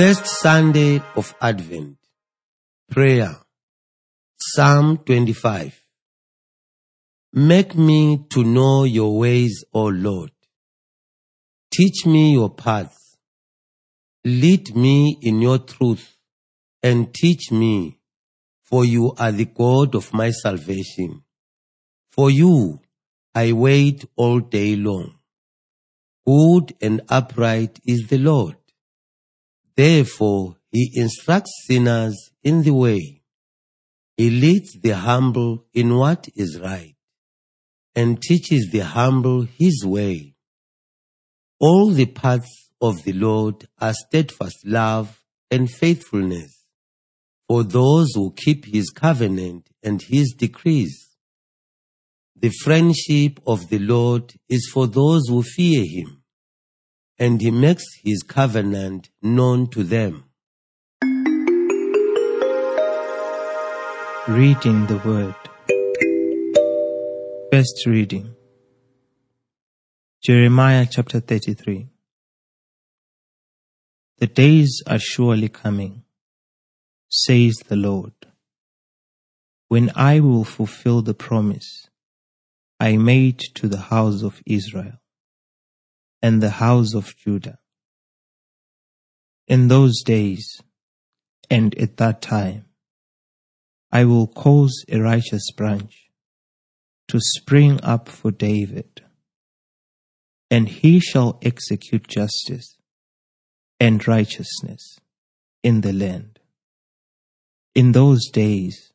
First Sunday of Advent. Prayer. Psalm 25. Make me to know your ways, O Lord. Teach me your paths. Lead me in your truth and teach me, for you are the God of my salvation. For you I wait all day long. Good and upright is the Lord. Therefore, he instructs sinners in the way. He leads the humble in what is right and teaches the humble his way. All the paths of the Lord are steadfast love and faithfulness for those who keep his covenant and his decrees. The friendship of the Lord is for those who fear him, and he makes his covenant known to them. Reading the Word. First reading Jeremiah chapter 33. The days are surely coming, says the Lord, when I will fulfill the promise I made to the house of Israel and the house of Judah. In those days and at that time, I will cause a righteous branch to spring up for David, and he shall execute justice and righteousness in the land. In those days,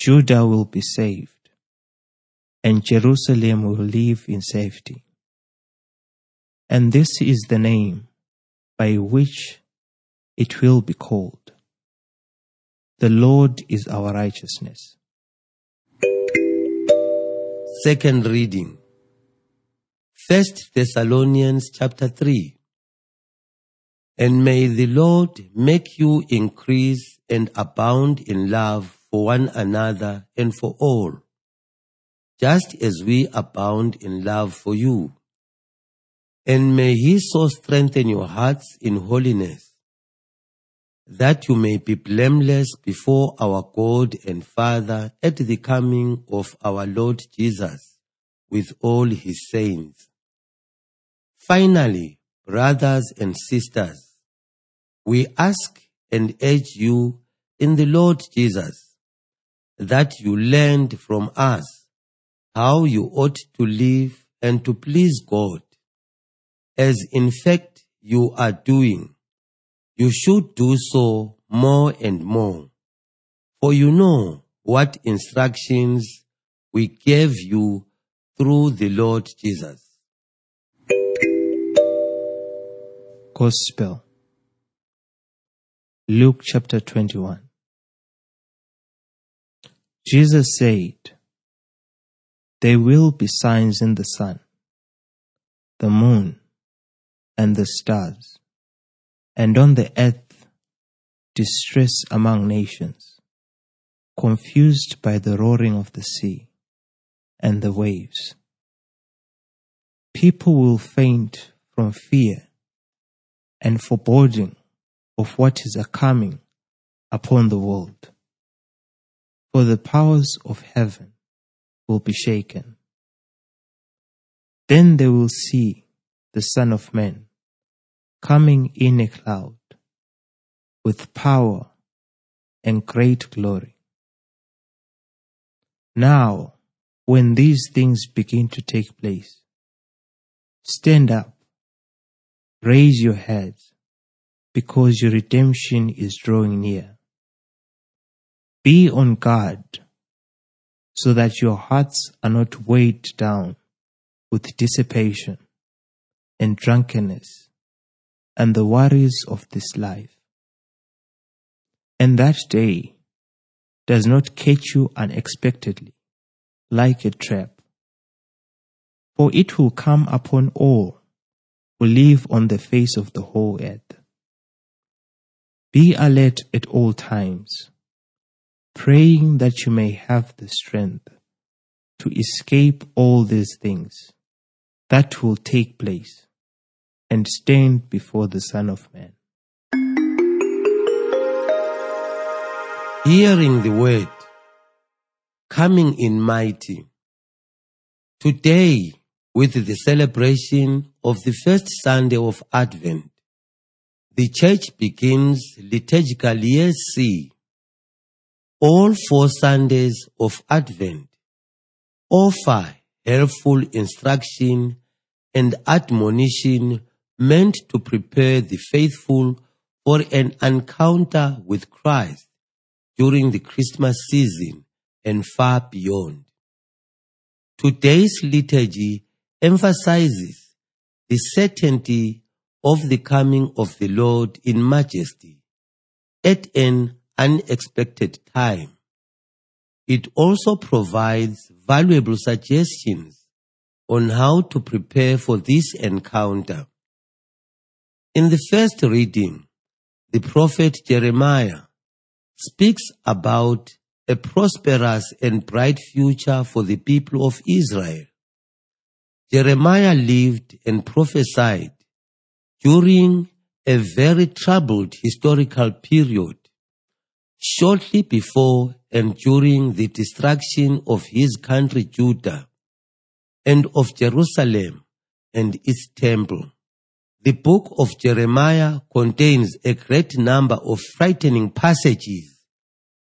Judah will be saved, and Jerusalem will live in safety. And this is the name by which it will be called. The Lord is our righteousness. Second reading. First Thessalonians chapter 3. And may the Lord make you increase and abound in love for one another and for all, just as we abound in love for you. And may he so strengthen your hearts in holiness, that you may be blameless before our God and Father at the coming of our Lord Jesus with all his saints. Finally, brothers and sisters, we ask and urge you in the Lord Jesus that you learned from us how you ought to live and to please God, as in fact you are doing. You should do so more and more, for you know what instructions we gave you through the Lord Jesus. Gospel. Luke chapter 21. Jesus said, There will be signs in the sun, the moon, and the stars, and on the earth distress among nations, confused by the roaring of the sea and the waves. People will faint from fear and foreboding of what is a coming upon the world. For the powers of heaven will be shaken. Then they will see the Son of Man coming in a cloud with power and great glory. Now, when these things begin to take place, stand up Raise your heads, because your redemption is drawing near. Be on guard, so that your hearts are not weighed down with dissipation and drunkenness and the worries of this life. And that day does not catch you unexpectedly like a trap, for it will come upon all who live on the face of the whole earth. Be alert at all times, praying that you may have the strength to escape all these things that will take place and stand before the Son of Man. Hearing the word, coming in mighty. Today, with the celebration of the first Sunday of Advent, the church begins liturgical year C. All four Sundays of Advent offer helpful instruction and admonition meant to prepare the faithful for an encounter with Christ during the Christmas season and far beyond. Today's liturgy emphasizes the certainty of the coming of the Lord in majesty at an unexpected time. It also provides valuable suggestions on how to prepare for this encounter. In the first reading, the prophet Jeremiah speaks about a prosperous and bright future for the people of Israel. Jeremiah lived and prophesied during a very troubled historical period, shortly before and during the destruction of his country Judah and of Jerusalem and its temple. The book of Jeremiah contains a great number of frightening passages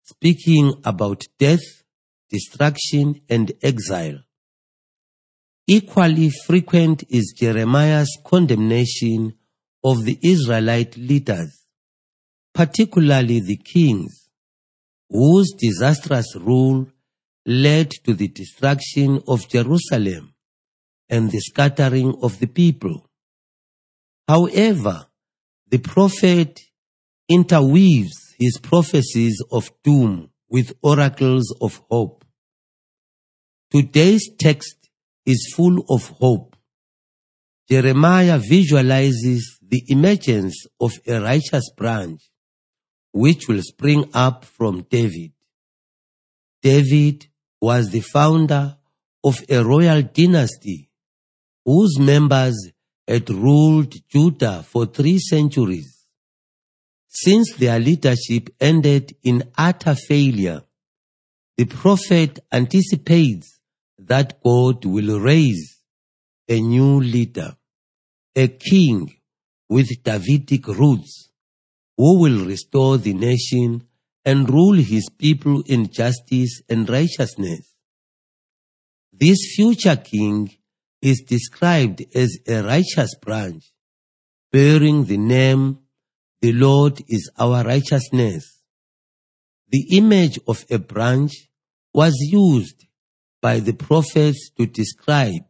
speaking about death, destruction, and exile. Equally frequent is Jeremiah's condemnation of the Israelite leaders, particularly the kings, whose disastrous rule led to the destruction of Jerusalem and the scattering of the people. However, the prophet interweaves his prophecies of doom with oracles of hope. Today's text is full of hope. Jeremiah visualizes the emergence of a righteous branch which will spring up from David. David was the founder of a royal dynasty whose members had ruled Judah for three centuries. Since their leadership ended in utter failure, the prophet anticipates that God will raise a new leader, a king with Davidic roots, who will restore the nation and rule his people in justice and righteousness. This future king is described as a righteous branch, bearing the name, the Lord is our righteousness. The image of a branch was used by the prophets to describe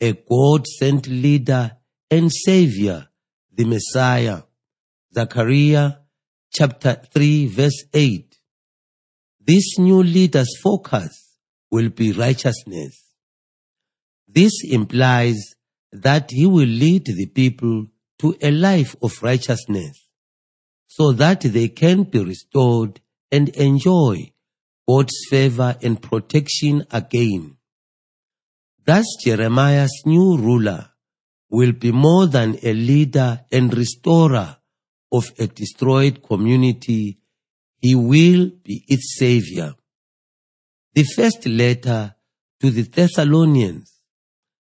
a God-sent leader and savior, the Messiah. Zechariah chapter 3 verse 8. This new leader's focus will be righteousness. This implies that he will lead the people to a life of righteousness so that they can be restored and enjoy God's favor and protection again. Thus Jeremiah's new ruler will be more than a leader and restorer of a destroyed community. He will be its savior. The first letter to the Thessalonians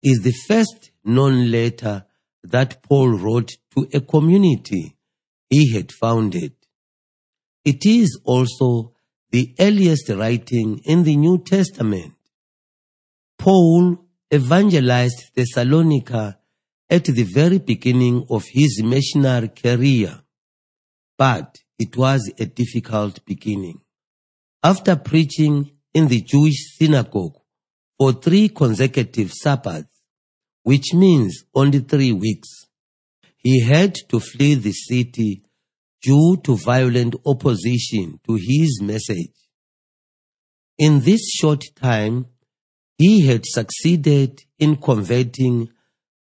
is the first known letter that Paul wrote to a community he had founded. It is also the earliest writing in the New Testament. Paul evangelized Thessalonica at the very beginning of his missionary career, but it was a difficult beginning. After preaching in the Jewish synagogue for three consecutive Sabbaths, which means only three weeks. He had to flee the city due to violent opposition to his message. In this short time, he had succeeded in converting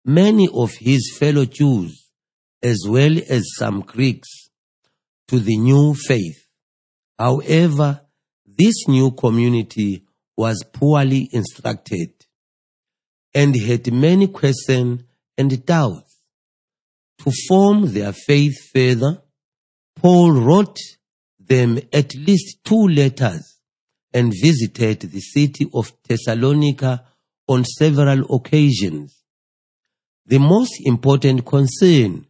many of his fellow Jews as well as some Greeks to the new faith. However, this new community was poorly instructed and had many questions and doubts. To form their faith further, Paul wrote them at least two letters and visited the city of Thessalonica on several occasions. The most important concern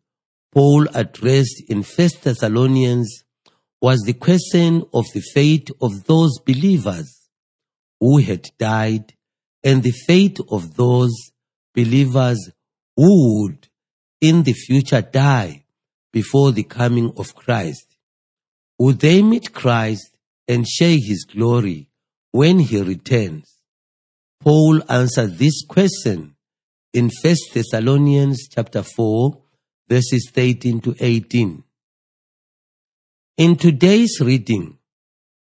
Paul addressed in 1 Thessalonians was the question of the fate of those believers who had died and the fate of those believers who would in the future die before the coming of Christ. Would they meet Christ and share his glory when he returns? Paul answered this question in 1 Thessalonians chapter 4 verses 13 to 18. In today's reading,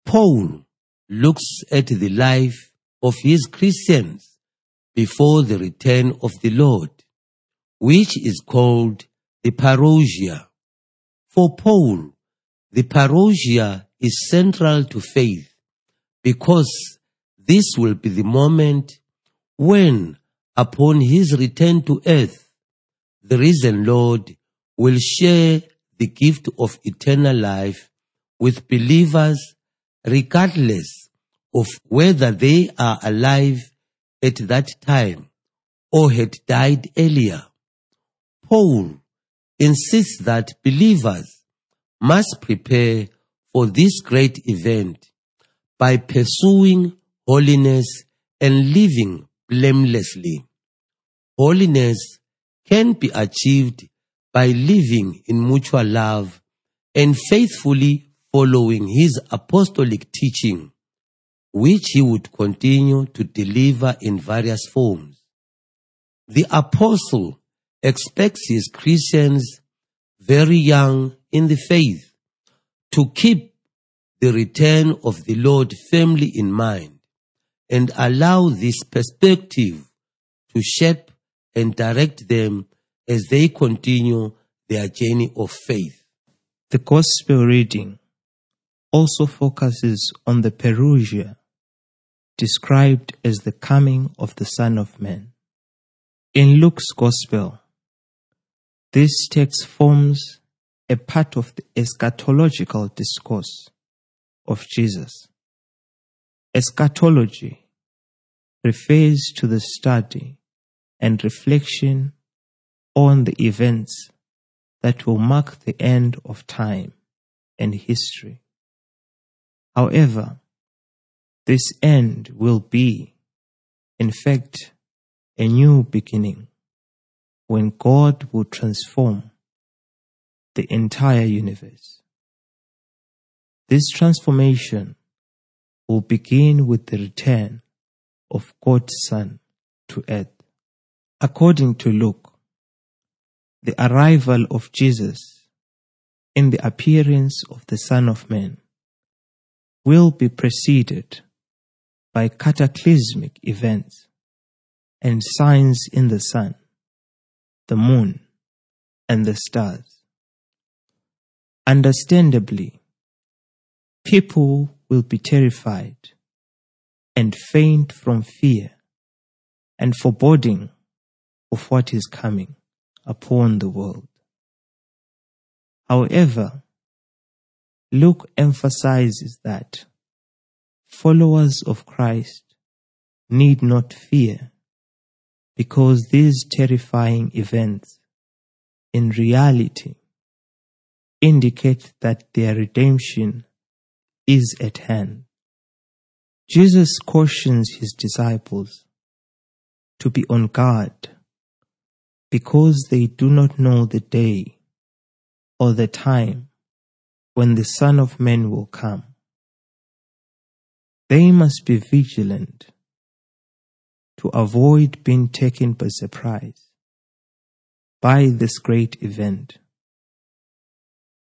Paul looks at the life of his Christians before the return of the Lord, which is called the parousia. For Paul, the parousia is central to faith because this will be the moment when, upon his return to earth, the risen Lord will share the gift of eternal life with believers regardless of whether they are alive at that time or had died earlier. Paul insists that believers must prepare for this great event by pursuing holiness and living blamelessly. Holiness can be achieved by living in mutual love and faithfully following his apostolic teaching, which he would continue to deliver in various forms. The apostle expects his Christians very young in the faith to keep the return of the Lord firmly in mind and allow this perspective to shape and direct them as they continue their journey of faith. The Gospel reading also focuses on the Parousia, described as the coming of the Son of Man. In Luke's Gospel, this text forms a part of the eschatological discourse of Jesus. Eschatology refers to the study and reflection on the events that will mark the end of time and history. However, this end will be, in fact, a new beginning when God will transform the entire universe. This transformation will begin with the return of God's Son to earth. According to Luke, the arrival of Jesus in the appearance of the Son of Man will be preceded by cataclysmic events and signs in the sun, the moon, and the stars. Understandably, people will be terrified and faint from fear and foreboding of what is coming upon the world. However, Luke emphasizes that followers of Christ need not fear because these terrifying events in reality indicate that their redemption is at hand. Jesus cautions his disciples to be on guard because they do not know the day or the time when the Son of Man will come. They must be vigilant to avoid being taken by surprise by this great event.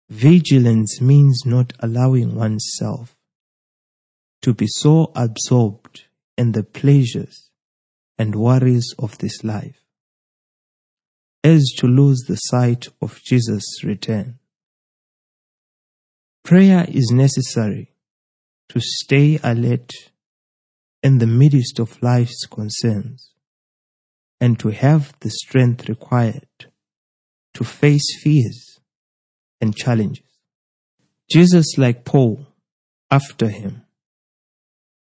Vigilance means not allowing oneself to be so absorbed in the pleasures and worries of this life as to lose the sight of Jesus' return. Prayer is necessary to stay alert in the midst of life's concerns and to have the strength required to face fears and challenges. Jesus, like Paul, after him,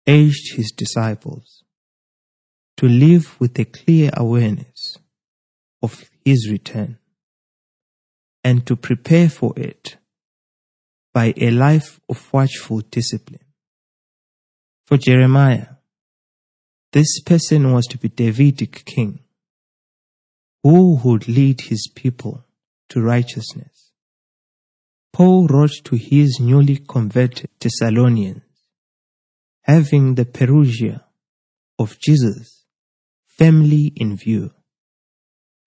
urged his disciples to live with a clear awareness of his return and to prepare for it by a life of watchful discipline. For Jeremiah, this person was to be Davidic king who would lead his people to righteousness. Paul wrote to his newly converted Thessalonians, having the Parousia of Jesus firmly in view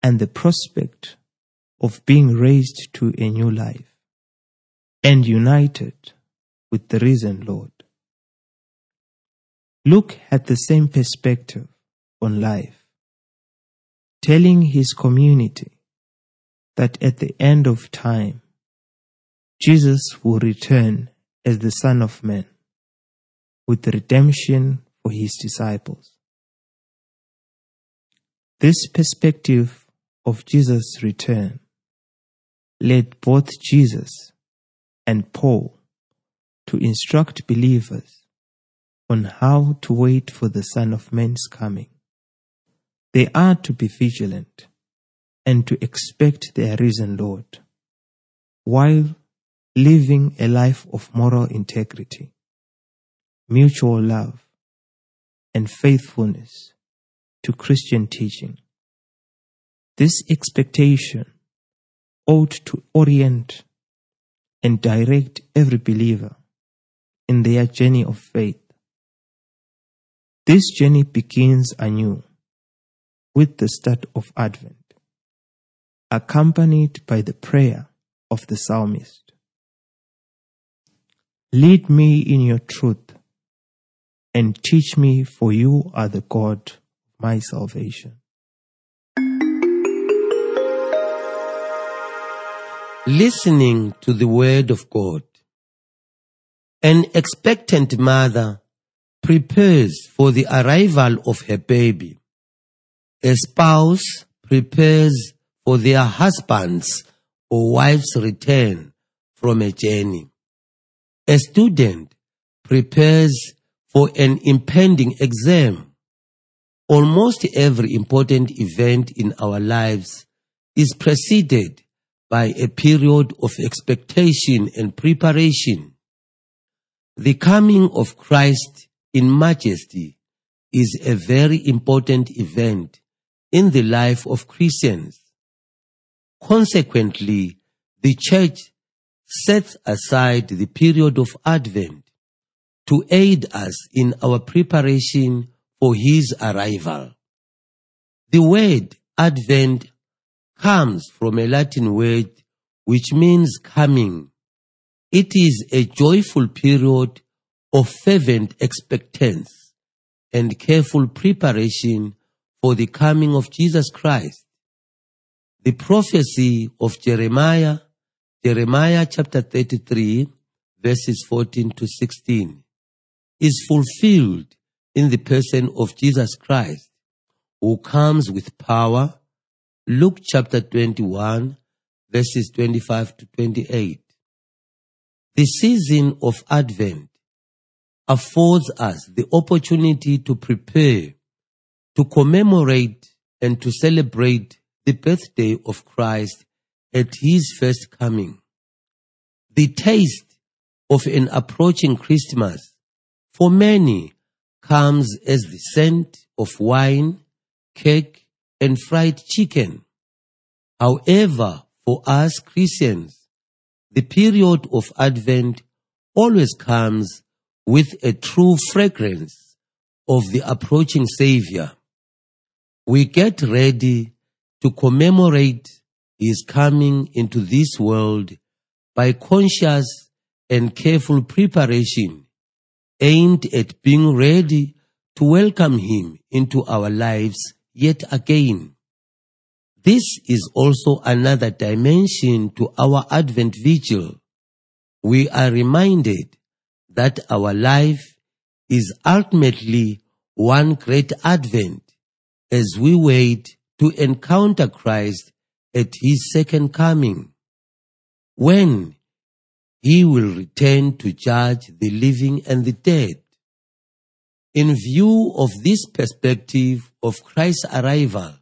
and the prospect of being raised to a new life and united with the risen Lord. Luke had the same perspective on life, telling his community that at the end of time, Jesus will return as the Son of Man with redemption for his disciples. This perspective of Jesus' return led both Jesus and Paul to instruct believers on how to wait for the Son of Man's coming. They are to be vigilant and to expect their risen Lord while living a life of moral integrity, mutual love, and faithfulness to Christian teaching. This expectation ought to orient and direct every believer in their journey of faith. This journey begins anew with the start of Advent, accompanied by the prayer of the psalmist. Lead me in your truth and teach me, for you are the God my salvation. listening to the word of God. An expectant mother prepares for the arrival of her baby. A spouse prepares for their husband's or wife's return from a journey. A student prepares for an impending exam. Almost every important event in our lives is preceded by a period of expectation and preparation. The coming of Christ in majesty is a very important event in the life of Christians. Consequently, the church sets aside the period of Advent to aid us in our preparation for his arrival. The word Advent comes from a Latin word which means coming. It is a joyful period of fervent expectance and careful preparation for the coming of Jesus Christ. The prophecy of Jeremiah, Jeremiah chapter 33, verses 14 to 16, is fulfilled in the person of Jesus Christ, who comes with power Luke chapter 21, verses 25 to 28. The season of Advent affords us the opportunity to prepare, to commemorate, and to celebrate the birthday of Christ at his first coming. The taste of an approaching Christmas for many comes as the scent of wine, cake, and fried chicken. However, for us Christians, the period of Advent always comes with a true fragrance of the approaching Savior. We get ready to commemorate His coming into this world by conscious and careful preparation aimed at being ready to welcome Him into our lives yet again. This is also another dimension to our Advent Vigil. We are reminded that our life is ultimately one great Advent as we wait to encounter Christ at His second coming. When he will return to judge the living and the dead. In view of this perspective of Christ's arrival,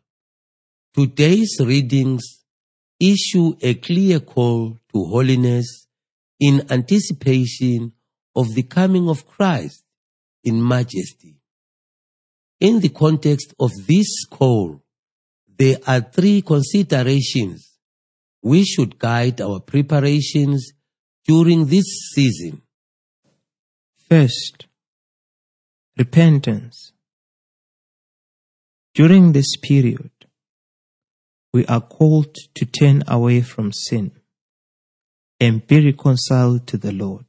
today's readings issue a clear call to holiness in anticipation of the coming of Christ in majesty. In the context of this call, there are three considerations we should guide our preparations during this season. First, repentance. During this period, we are called to turn away from sin and be reconciled to the Lord.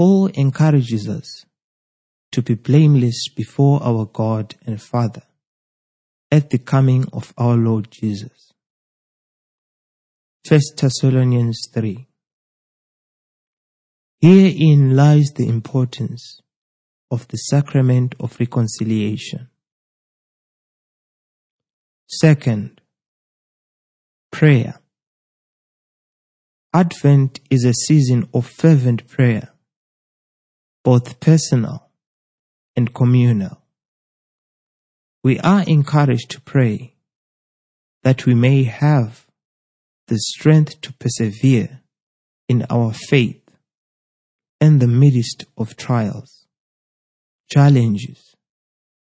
Paul encourages us to be blameless before our God and Father at the coming of our Lord Jesus. 1 Thessalonians 3 Herein lies the importance of the sacrament of reconciliation. Second, prayer. Advent is a season of fervent prayer, both personal and communal. We are encouraged to pray that we may have the strength to persevere in our faith in the midst of trials, challenges,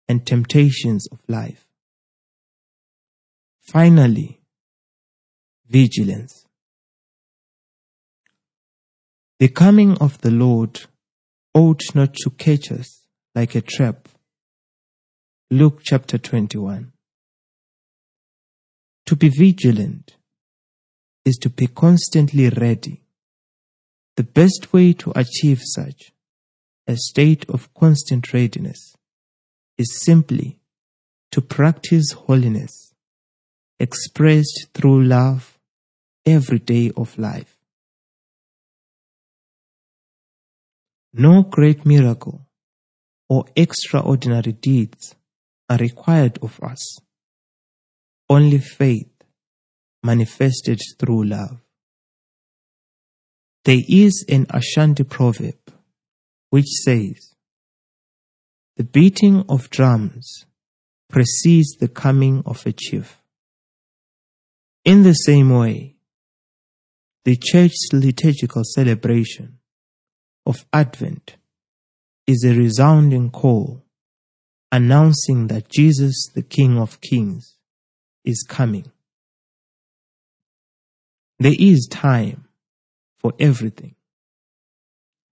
and temptations of life. Finally, vigilance. The coming of the Lord ought not to catch us like a trap. Luke chapter 21. To be vigilant is to be constantly ready. The best way to achieve such a state of constant readiness is simply to practice holiness expressed through love every day of life. No great miracle or extraordinary deeds are required of us. Only faith manifested through love. There is an Ashanti proverb which says, The beating of drums precedes the coming of a chief. In the same way, the church's liturgical celebration of Advent is a resounding call announcing that Jesus, the King of Kings, is coming. There is time for everything.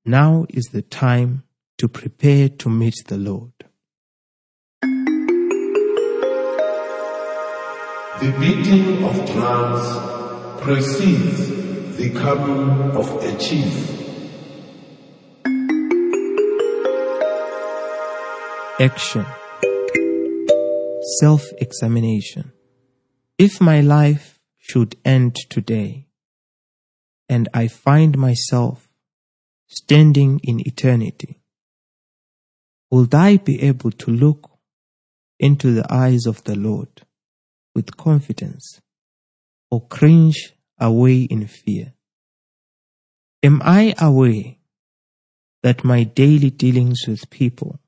Now is the time to prepare to meet the Lord. The beating of drums precedes the coming of a chief. Action Self examination. If my life should end today and I find myself standing in eternity, will I be able to look into the eyes of the Lord with confidence or cringe away in fear? Am I aware that my daily dealings with people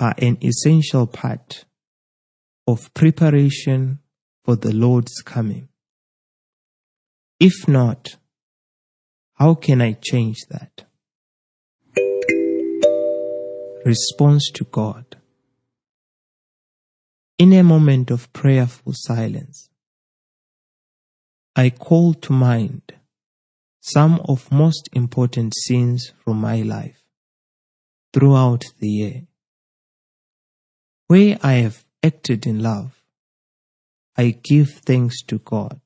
are an essential part of preparation for the Lord's coming. If not, how can I change that? Response to God. In a moment of prayerful silence, I call to mind some of most important scenes from my life throughout the year. Where I have acted in love, I give thanks to God.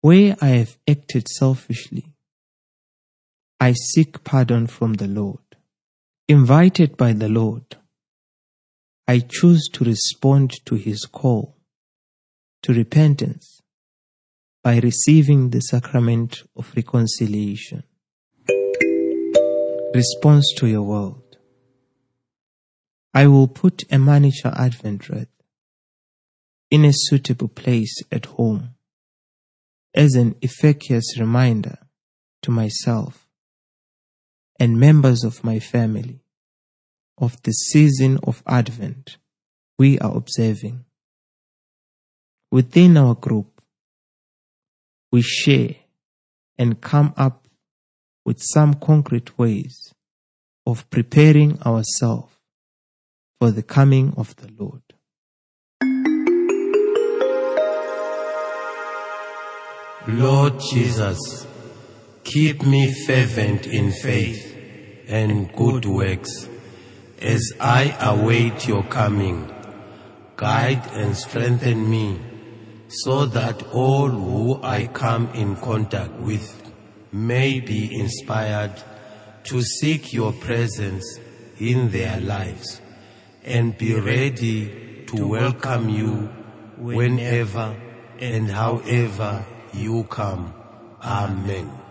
Where I have acted selfishly, I seek pardon from the Lord. Invited by the Lord, I choose to respond to his call to repentance by receiving the sacrament of reconciliation. Response to your world. I will put a miniature Advent wreath in a suitable place at home as an efficacious reminder to myself and members of my family of the season of Advent we are observing. Within our group, we share and come up with some concrete ways of preparing ourselves for the coming of the Lord. Lord Jesus, keep me fervent in faith and good works as I await your coming. Guide and strengthen me so that all who I come in contact with may be inspired to seek your presence in their lives and be ready to welcome you whenever and however you come. Amen.